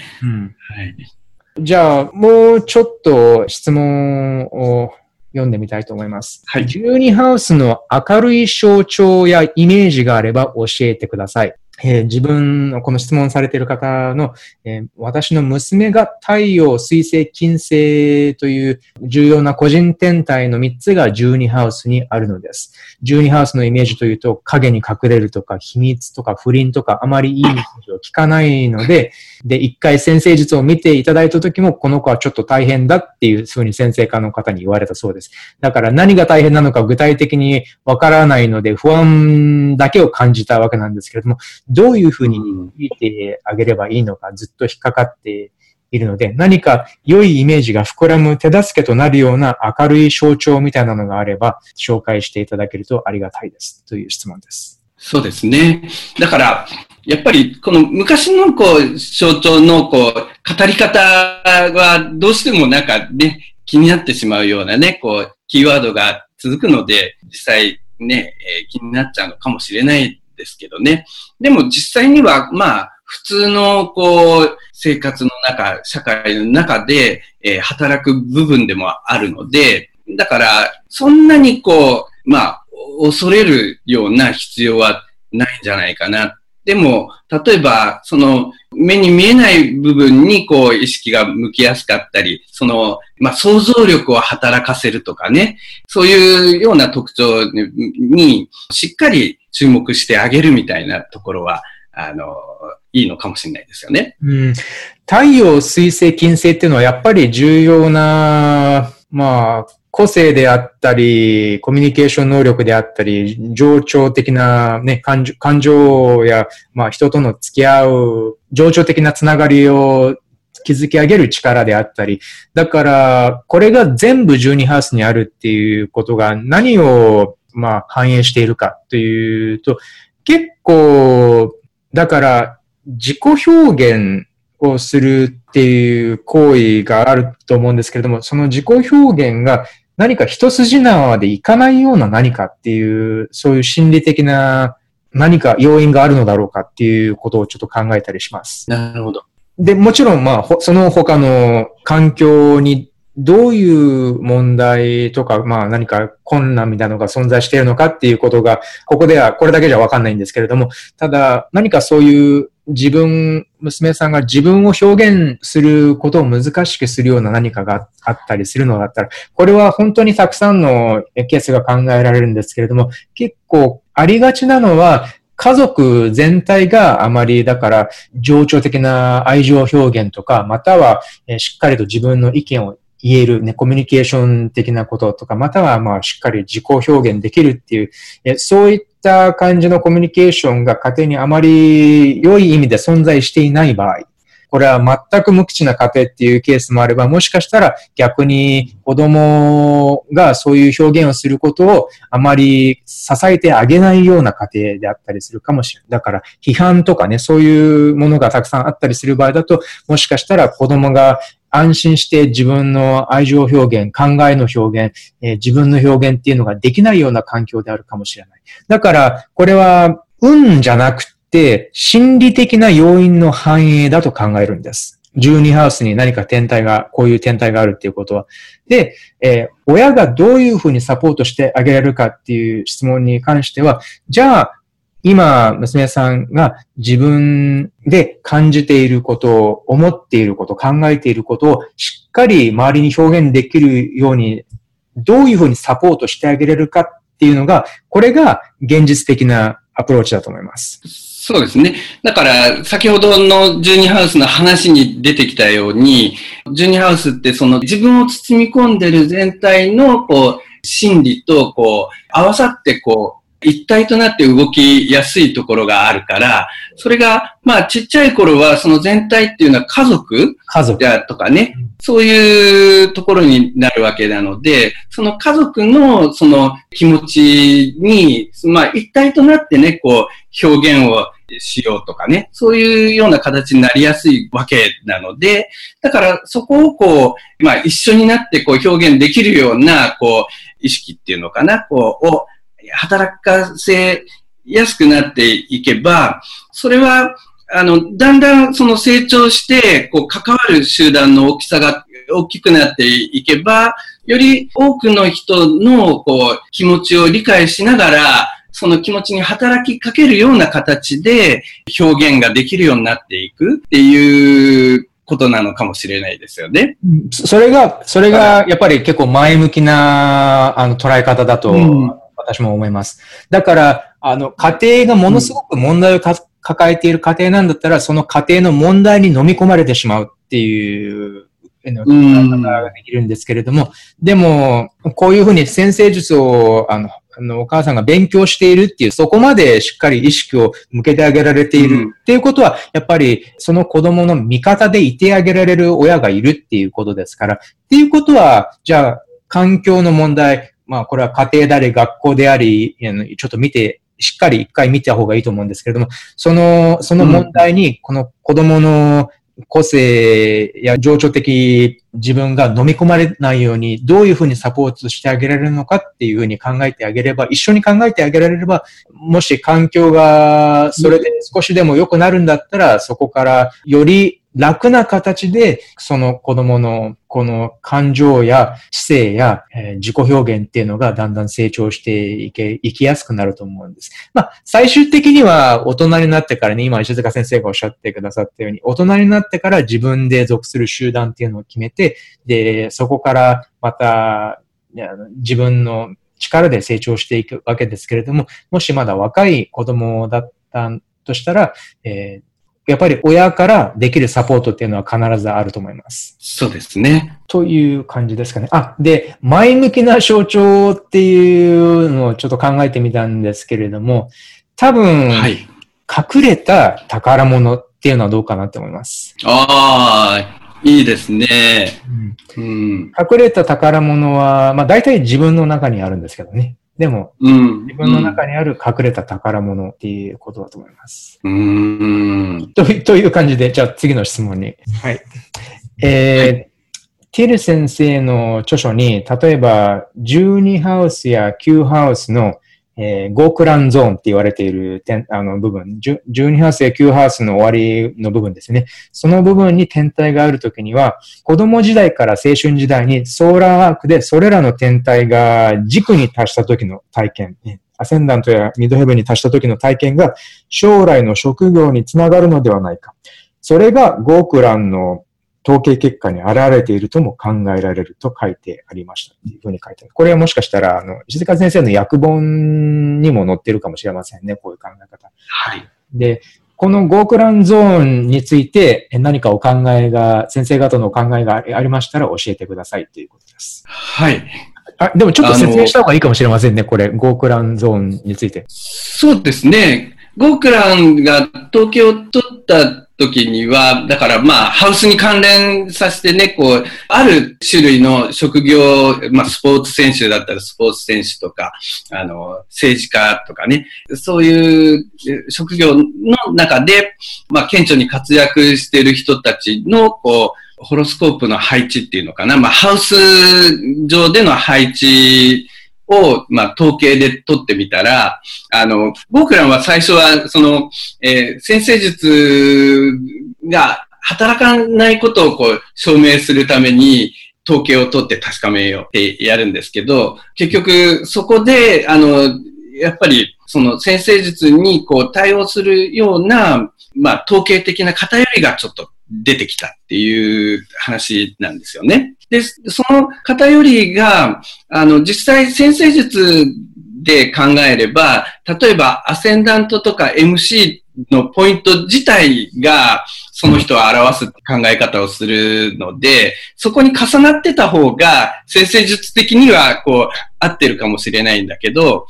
じゃあ、もうちょっと質問を読んでみたいと思います。はい。ジューニーハウスの明るい象徴やイメージがあれば教えてください。えー、自分のこの質問されている方の、えー、私の娘が太陽、水星、金星という重要な個人天体の3つが12ハウスにあるのです。12ハウスのイメージというと影に隠れるとか秘密とか不倫とかあまりいいイメージを聞かないので、で、一回先生術を見ていただいた時もこの子はちょっと大変だっていうふうに先生科の方に言われたそうです。だから何が大変なのか具体的にわからないので不安だけを感じたわけなんですけれども、どういうふうに見てあげればいいのかずっと引っかかっているので、何か良いイメージが膨らむ手助けとなるような明るい象徴みたいなのがあれば、紹介していただけるとありがたいです。という質問です。そうですね。だから、やっぱりこの昔のこう象徴のこう語り方はどうしてもなんかね、気になってしまうようなね、こうキーワードが続くので、実際ね、えー、気になっちゃうのかもしれないですけどね。でも実際には、まあ、普通の、こう、生活の中、社会の中で、えー、働く部分でもあるので、だから、そんなにこう、まあ、恐れるような必要はないんじゃないかな。でも、例えば、その、目に見えない部分に、こう、意識が向きやすかったり、その、まあ、想像力を働かせるとかね、そういうような特徴に、しっかり注目してあげるみたいなところは、あの、いいのかもしれないですよね。うん。太陽、水星、金星っていうのはやっぱり重要な、まあ、個性であったり、コミュニケーション能力であったり、情緒的なね、感情感情や、まあ人との付き合う、情緒的なつながりを築き上げる力であったり、だから、これが全部12ハウスにあるっていうことが何を、まあ、反映しているかというと、結構、だから、自己表現をするっていう行為があると思うんですけれども、その自己表現が何か一筋縄でいかないような何かっていう、そういう心理的な何か要因があるのだろうかっていうことをちょっと考えたりします。なるほど。で、もちろん、まあ、その他の環境にどういう問題とか、まあ何か困難みたいなのが存在しているのかっていうことが、ここではこれだけじゃわかんないんですけれども、ただ何かそういう自分、娘さんが自分を表現することを難しくするような何かがあったりするのだったら、これは本当にたくさんのケースが考えられるんですけれども、結構ありがちなのは、家族全体があまり、だから、情緒的な愛情表現とか、または、しっかりと自分の意見を言える、ね、コミュニケーション的なこととか、または、まあ、しっかり自己表現できるっていう、そういっった感じのコミュニケーションが家庭にあまり良い意味で存在していない場合、これは全く無口な家庭っていうケースもあれば、もしかしたら逆に子供がそういう表現をすることをあまり支えてあげないような家庭であったりするかもしれない。だから批判とかね、そういうものがたくさんあったりする場合だと、もしかしたら子供が安心して自分の愛情表現、考えの表現、えー、自分の表現っていうのができないような環境であるかもしれない。だから、これは運じゃなくて、心理的な要因の反映だと考えるんです。12ハウスに何か天体が、こういう天体があるっていうことは。で、えー、親がどういうふうにサポートしてあげられるかっていう質問に関しては、じゃあ、今、娘さんが自分で感じていることを、思っていること、考えていることをしっかり周りに表現できるように、どういうふうにサポートしてあげれるかっていうのが、これが現実的なアプローチだと思います。そうですね。だから、先ほどの12ハウスの話に出てきたように、12ハウスってその自分を包み込んでる全体の、こう、心理と、こう、合わさって、こう、一体となって動きやすいところがあるから、それが、まあ、ちっちゃい頃は、その全体っていうのは家族家族。だとかね、そういうところになるわけなので、その家族のその気持ちに、まあ、一体となってね、こう、表現をしようとかね、そういうような形になりやすいわけなので、だからそこをこう、まあ一緒になってこう表現できるような、こう、意識っていうのかな、こう、を働かせやすくなっていけば、それは、あの、だんだんその成長して、こう、関わる集団の大きさが大きくなっていけば、より多くの人の、こう、気持ちを理解しながら、その気持ちに働きかけるような形で表現ができるようになっていくっていうことなのかもしれないですよね。それが、それがやっぱり結構前向きなあの捉え方だと私も思います。だから、あの、家庭がものすごく問題を抱えている家庭なんだったら、その家庭の問題に飲み込まれてしまうっていう、の考え方ができるんですけれども、でも、こういうふうに先生術を、あの、あの、お母さんが勉強しているっていう、そこまでしっかり意識を向けてあげられているっていうことは、やっぱりその子供の味方でいてあげられる親がいるっていうことですから、っていうことは、じゃあ、環境の問題、まあ、これは家庭であり、学校であり、ちょっと見て、しっかり一回見た方がいいと思うんですけれども、その、その問題に、この子供の個性や情緒的自分が飲み込まれないように、どういうふうにサポートしてあげられるのかっていうふうに考えてあげれば、一緒に考えてあげられれば、もし環境がそれで少しでも良くなるんだったら、そこからより楽な形で、その子供のこの感情や知性や、えー、自己表現っていうのがだんだん成長していけ、いきやすくなると思うんです。まあ、最終的には大人になってからね、今石塚先生がおっしゃってくださったように、大人になってから自分で属する集団っていうのを決めて、で、そこからまた、自分の力で成長していくわけですけれども、もしまだ若い子供だったとしたら、えー、やっぱり親からできるサポートっていうのは必ずあると思います。そうですね。という感じですかね。あ、で、前向きな象徴っていうのをちょっと考えてみたんですけれども、多分、はい、隠れた宝物っていうのはどうかなって思います。ああ、いいですね、うん、うん。隠れた宝物は、まあ大体自分の中にあるんですけどね。でも、うん、自分の中にある隠れた宝物っていうことだと思います。うん。とという感じで、じゃあ次の質問に。はい。えー、はい、ティル先生の著書に、例えば、12ハウスや9ハウスのえー、ゴークランゾーンって言われている点あの部分、12ハウスや9ハウスの終わりの部分ですね。その部分に天体があるときには、子供時代から青春時代にソーラーアークでそれらの天体が軸に達した時の体験、アセンダントやミドヘブンに達した時の体験が将来の職業につながるのではないか。それがゴークランの統計結果に現れているとも考えられると書いてありましたっていうふうに書いてある。これはもしかしたら、あの、石塚先生の訳本にも載ってるかもしれませんね、こういう考え方。はい。で、このゴークランゾーンについて何かお考えが、先生方のお考えがありましたら教えてくださいということです。はい。あ、でもちょっと説明した方がいいかもしれませんね、これ、ゴークランゾーンについて。そうですね。ゴークランが東京を取った時には、だからまあ、ハウスに関連させてね、こう、ある種類の職業、まあ、スポーツ選手だったらスポーツ選手とか、あの、政治家とかね、そういう職業の中で、まあ、顕著に活躍している人たちの、こう、ホロスコープの配置っていうのかな、まあ、ハウス上での配置を、まあ、統計で取ってみたら、あの、僕らは最初は、その、えー、先生術が働かないことをこう、証明するために、統計を取って確かめようってやるんですけど、結局、そこで、あの、やっぱり、その先生術にこう対応するような、まあ、統計的な偏りがちょっと出てきたっていう話なんですよね。で、その偏りが、あの、実際先生術で考えれば、例えばアセンダントとか MC のポイント自体がその人を表す考え方をするので、そこに重なってた方が先生術的にはこう合ってるかもしれないんだけど、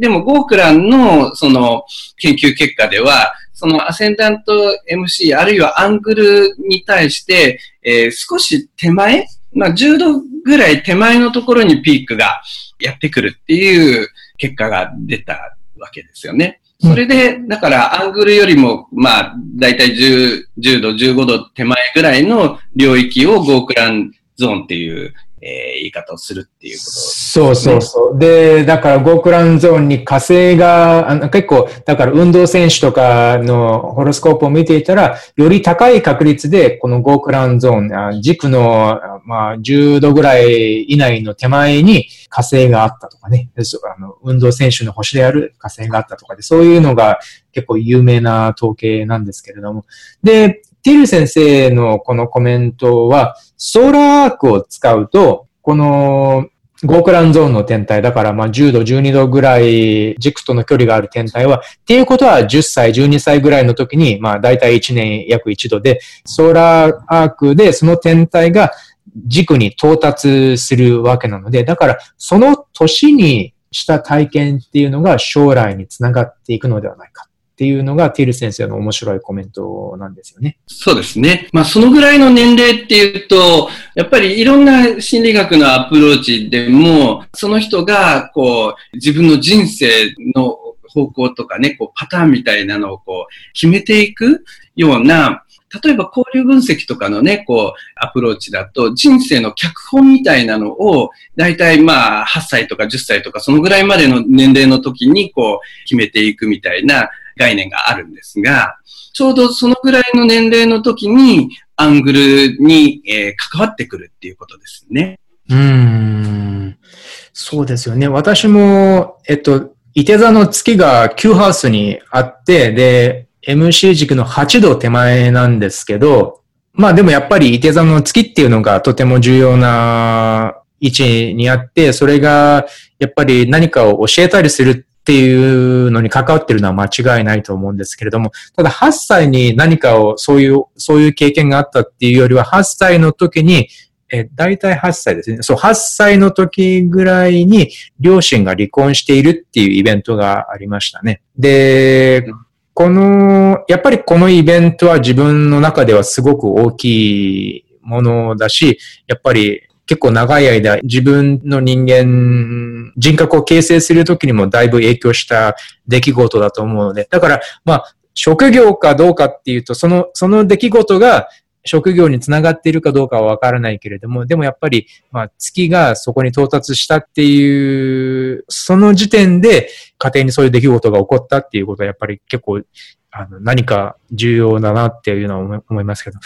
でもゴークランのその研究結果では、そのアセンダント MC あるいはアングルに対して、えー、少し手前まあ、10度ぐらい手前のところにピークがやってくるっていう結果が出たわけですよね。それで、だからアングルよりも、まあ、だいたい10、10度、15度手前ぐらいの領域をゴークランゾーンっていうえー、言い方をするっていうこと、ね、そうそうそう。で、だからゴークランゾーンに火星が、あの結構、だから運動選手とかのホロスコープを見ていたら、より高い確率で、このゴークランゾーン、軸の、まあ、10度ぐらい以内の手前に火星があったとかね、あの運動選手の星である火星があったとかで、そういうのが結構有名な統計なんですけれども。で、ティル先生のこのコメントは、ソーラーアークを使うと、このゴークランゾーンの天体、だからまあ10度、12度ぐらい軸との距離がある天体は、っていうことは10歳、12歳ぐらいの時に、まあ大体1年約1度で、ソーラーアークでその天体が軸に到達するわけなので、だからその年にした体験っていうのが将来につながっていくのではないか。っていうのがティル先生の面白いコメントなんですよね。そうですね。まあそのぐらいの年齢っていうと、やっぱりいろんな心理学のアプローチでも、その人がこう自分の人生の方向とかね、こうパターンみたいなのをこう決めていくような例えば交流分析とかのね、こう、アプローチだと、人生の脚本みたいなのを、大体まあ、8歳とか10歳とか、そのぐらいまでの年齢の時に、こう、決めていくみたいな概念があるんですが、ちょうどそのぐらいの年齢の時に、アングルに、えー、関わってくるっていうことですね。うん。そうですよね。私も、えっと、伊手座の月が9ハウスにあって、で、MC 軸の8度手前なんですけど、まあでもやっぱり伊手座の月っていうのがとても重要な位置にあって、それがやっぱり何かを教えたりするっていうのに関わってるのは間違いないと思うんですけれども、ただ8歳に何かをそういう、そういう経験があったっていうよりは、8歳の時に、え、大体8歳ですね。そう、8歳の時ぐらいに両親が離婚しているっていうイベントがありましたね。で、この、やっぱりこのイベントは自分の中ではすごく大きいものだし、やっぱり結構長い間自分の人間、人格を形成するときにもだいぶ影響した出来事だと思うので、だから、まあ、職業かどうかっていうと、その、その出来事が職業につながっているかどうかはわからないけれども、でもやっぱり、まあ、月がそこに到達したっていう、その時点で家庭にそういう出来事が起こったっていうことはやっぱり結構、あの、何か重要だなっていうのは思いますけど、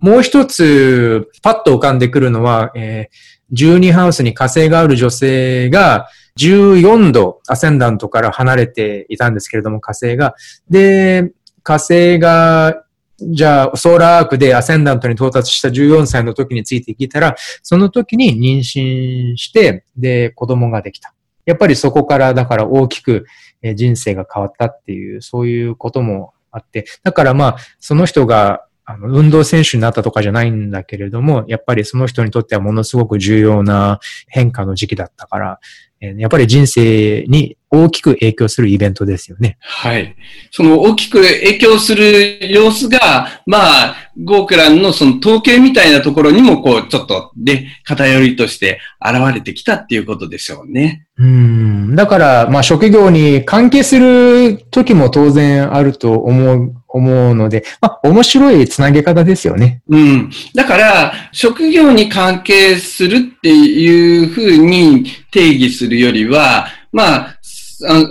もう一つ、パッと浮かんでくるのは、えー、12ハウスに火星がある女性が、14度アセンダントから離れていたんですけれども、火星が。で、火星が、じゃあ、ソーラーアークでアセンダントに到達した14歳の時について聞いたら、その時に妊娠して、で、子供ができた。やっぱりそこからだから大きく人生が変わったっていう、そういうこともあって、だからまあ、その人があの、運動選手になったとかじゃないんだけれども、やっぱりその人にとってはものすごく重要な変化の時期だったから、えやっぱり人生に大きく影響するイベントですよね。はい。その大きく影響する様子が、まあ、ゴークランのその統計みたいなところにも、こう、ちょっと、で、偏りとして現れてきたっていうことでしょうね。うん。だから、まあ、職業に関係する時も当然あると思う思うので、まあ、面白いつなげ方ですよね。うん。だから、職業に関係するっていうふうに定義するよりは、まあ、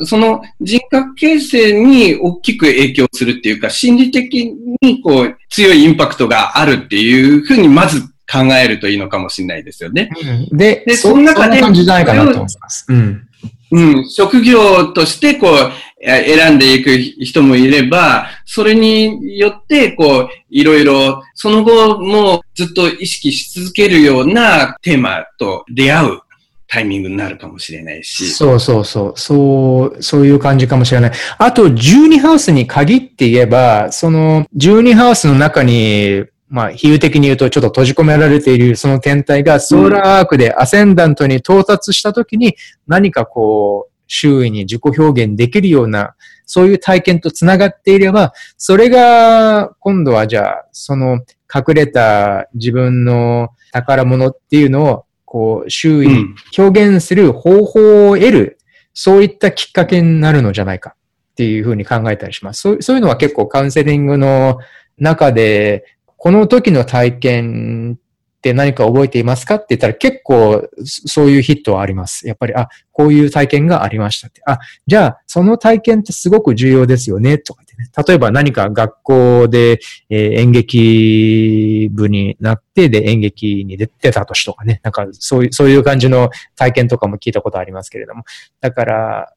その人格形成に大きく影響するっていうか、心理的にこう強いインパクトがあるっていうふうにまず考えるといいのかもしれないですよね。うん、で、でその中で、感じないかなと思います。うん。うん、職業としてこう、選んでいく人もいれば、それによって、こう、いろいろ、その後もずっと意識し続けるようなテーマと出会うタイミングになるかもしれないし。そうそうそう。そう、そういう感じかもしれない。あと、12ハウスに限って言えば、その、12ハウスの中に、まあ、比喩的に言うとちょっと閉じ込められているその天体がソーラーアークでアセンダントに到達したときに何かこう、周囲に自己表現できるような、そういう体験と繋がっていれば、それが今度はじゃあ、その隠れた自分の宝物っていうのを、こう、周囲に表現する方法を得る、そういったきっかけになるのじゃないかっていうふうに考えたりします。そうそういうのは結構カウンセリングの中でこの時の体験って何か覚えていますかって言ったら結構そういうヒットはあります。やっぱり、あ、こういう体験がありましたって。あ、じゃあその体験ってすごく重要ですよねとかってね。例えば何か学校で、えー、演劇部になってで演劇に出てた年とかね。なんかそういう、そういう感じの体験とかも聞いたことありますけれども。だから、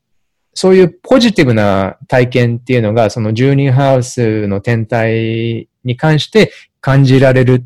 そういうポジティブな体験っていうのが、その住人ハウスの天体に関して感じられる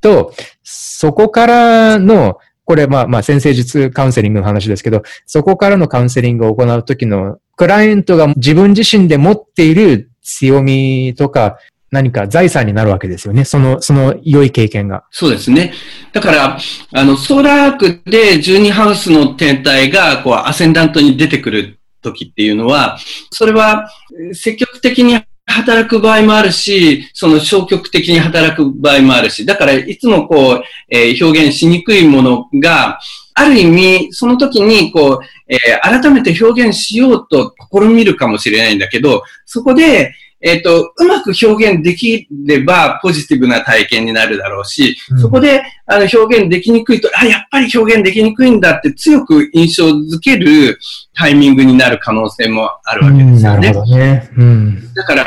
と、そこからの、これまあまあ先生術カウンセリングの話ですけど、そこからのカウンセリングを行うときの、クライアントが自分自身で持っている強みとか、何か財産になるわけですよね。その、その良い経験が。そうですね。だから、あの、ソーラークで12ハウスの天体が、こう、アセンダントに出てくる時っていうのは、それは積極的に働く場合もあるし、その消極的に働く場合もあるし、だからいつもこう、えー、表現しにくいものが、ある意味、その時にこう、えー、改めて表現しようと試みるかもしれないんだけど、そこで、えっ、と、うまく表現できればポジティブな体験になるだろうし、うんそこであの表現できにくいと、あ、やっぱり表現できにくいんだって強く印象づけるタイミングになる可能性もあるわけうんですよね。なるほどね。うん。だから、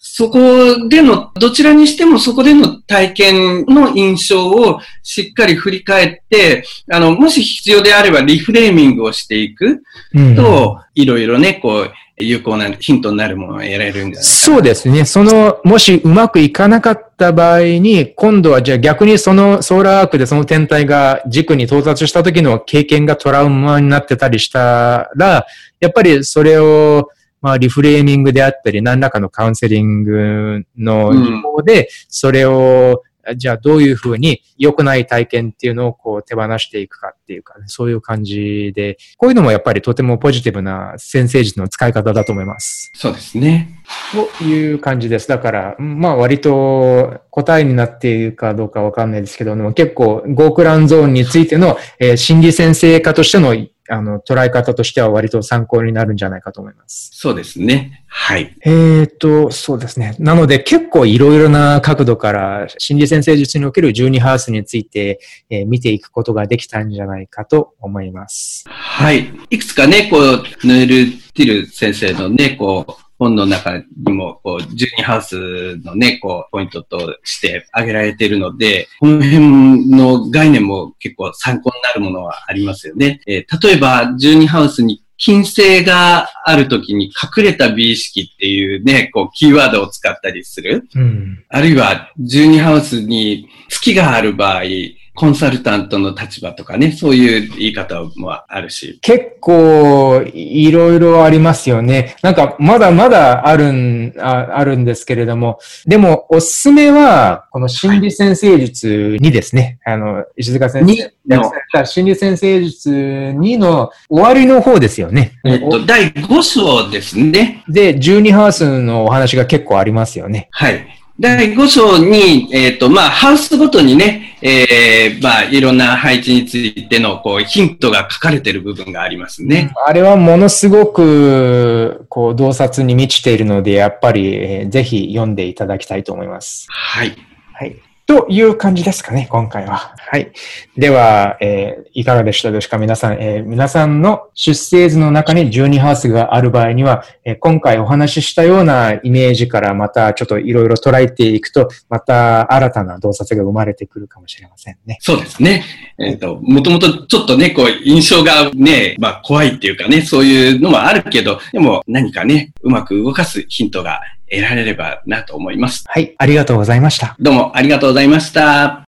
そこでの、どちらにしてもそこでの体験の印象をしっかり振り返って、あの、もし必要であればリフレーミングをしていくうんと、いろいろね、こう、有効なヒントになるものを得られるんじゃない？そうですね。その、もしうまくいかなかった場合に、今度はじゃあ逆にそのソーラーアークでその天体が軸に到達した時の経験がトラウマになってたりしたら、やっぱりそれを、まあ、リフレーミングであったり、何らかのカウンセリングの技法で、それを、じゃあどういうふうに良くない体験っていうのをこう手放していくかっていうか、そういう感じで、こういうのもやっぱりとてもポジティブな先生術の使い方だと思います。そうですね。という感じです。だから、まあ割と答えになっているかどうかわかんないですけども、結構ゴークランゾーンについての、えー心理先生家としてのあの捉え方としては割と参考になるんじゃないかと思います。そうですね。はい。えーと、そうですね。なので結構いろいろな角度から心理先生術における12ハウスについて、えー見ていくことができたんじゃないかと思います。はい。いくつかね、こう、ヌール・ティル先生のね、こう、本の中にも、こう、12ハウスのね、こう、ポイントとして挙げられているので、この辺の概念も結構参考になるものはありますよね。えー例えば、12ハウスに金星があるときに隠れた美意識っていうね、こう、キーワードを使ったりする。うん。あるいは、12ハウスに月がある場合、コンサルタントの立場とかね、そういう言い方もあるし。結構いろいろありますよね。なんかまだまだあるん、ああるんですけれども、でもおすすめは、この心理先生術にですね、あの、石塚先に生が訳された心理先生術2の終わりの方ですよね。えっと、第5章ですね。で、12ハウスのお話が結構ありますよね。はい。第5章に、えっ、と、まあ、ハウスごとにね、えー、まあ、いろんな配置についての、こう、ヒントが書かれている部分がありますね。あれはものすごく、こう、洞察に満ちているので、やっぱり、えーぜひ読んでいただきたいと思います。はい。はい。という感じですかね、今回は。はい。では、えーいかがでしたでしょうか？皆さん、えー皆さんの出生図の中に12ハウスがある場合には、えー今回お話ししたようなイメージからまたちょっといろいろ捉えていくと、また新たな洞察が生まれてくるかもしれませんね。そうですね。えっ、と、もともとちょっとね、こう、印象がね、まあ、怖いっていうかね、そういうのもあるけど、でも何かね、うまく動かすヒントが得られればなと思います。はい。ありがとうございました。どうもありがとうございました。